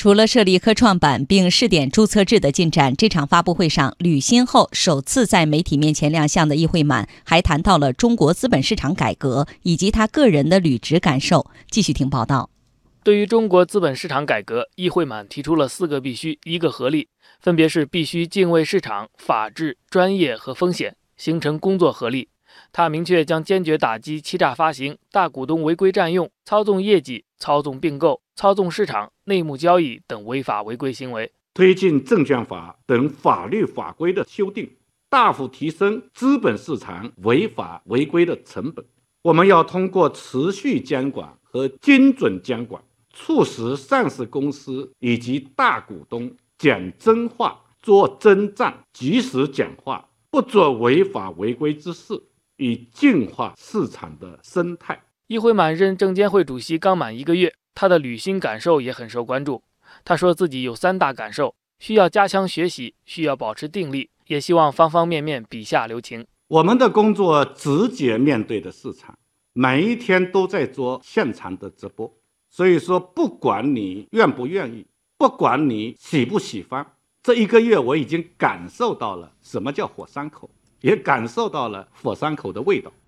除了设立科创板并试点注册制的进展，这场发布会上，履新后首次在媒体面前亮相的易会满还谈到了中国资本市场改革以及他个人的履职感受。继续听报道。对于中国资本市场改革，易会满提出了四个必须，一个合力，分别是必须敬畏市场、法治、专业和风险，形成工作合力。他明确将坚决打击欺诈发行、大股东违规占用、操纵业绩、操纵并购、操纵市场、内幕交易等违法违规行为，推进证券法等法律法规的修订，大幅提升资本市场违法违规的成本。我们要通过持续监管和精准监管，促使上市公司以及大股东讲真话、做真账、及时讲话，不做违法违规之事。以净化市场的生态。易会满任证监会主席刚满一个月，他的履新感受也很受关注。他说自己有三大感受：需要加强学习，需要保持定力，也希望方方面面笔下留情。我们的工作直接面对的市场，每一天都在做现场的直播。所以说，不管你愿不愿意，不管你喜不喜欢，这一个月我已经感受到了什么叫火山口。也感受到了火山口的味道。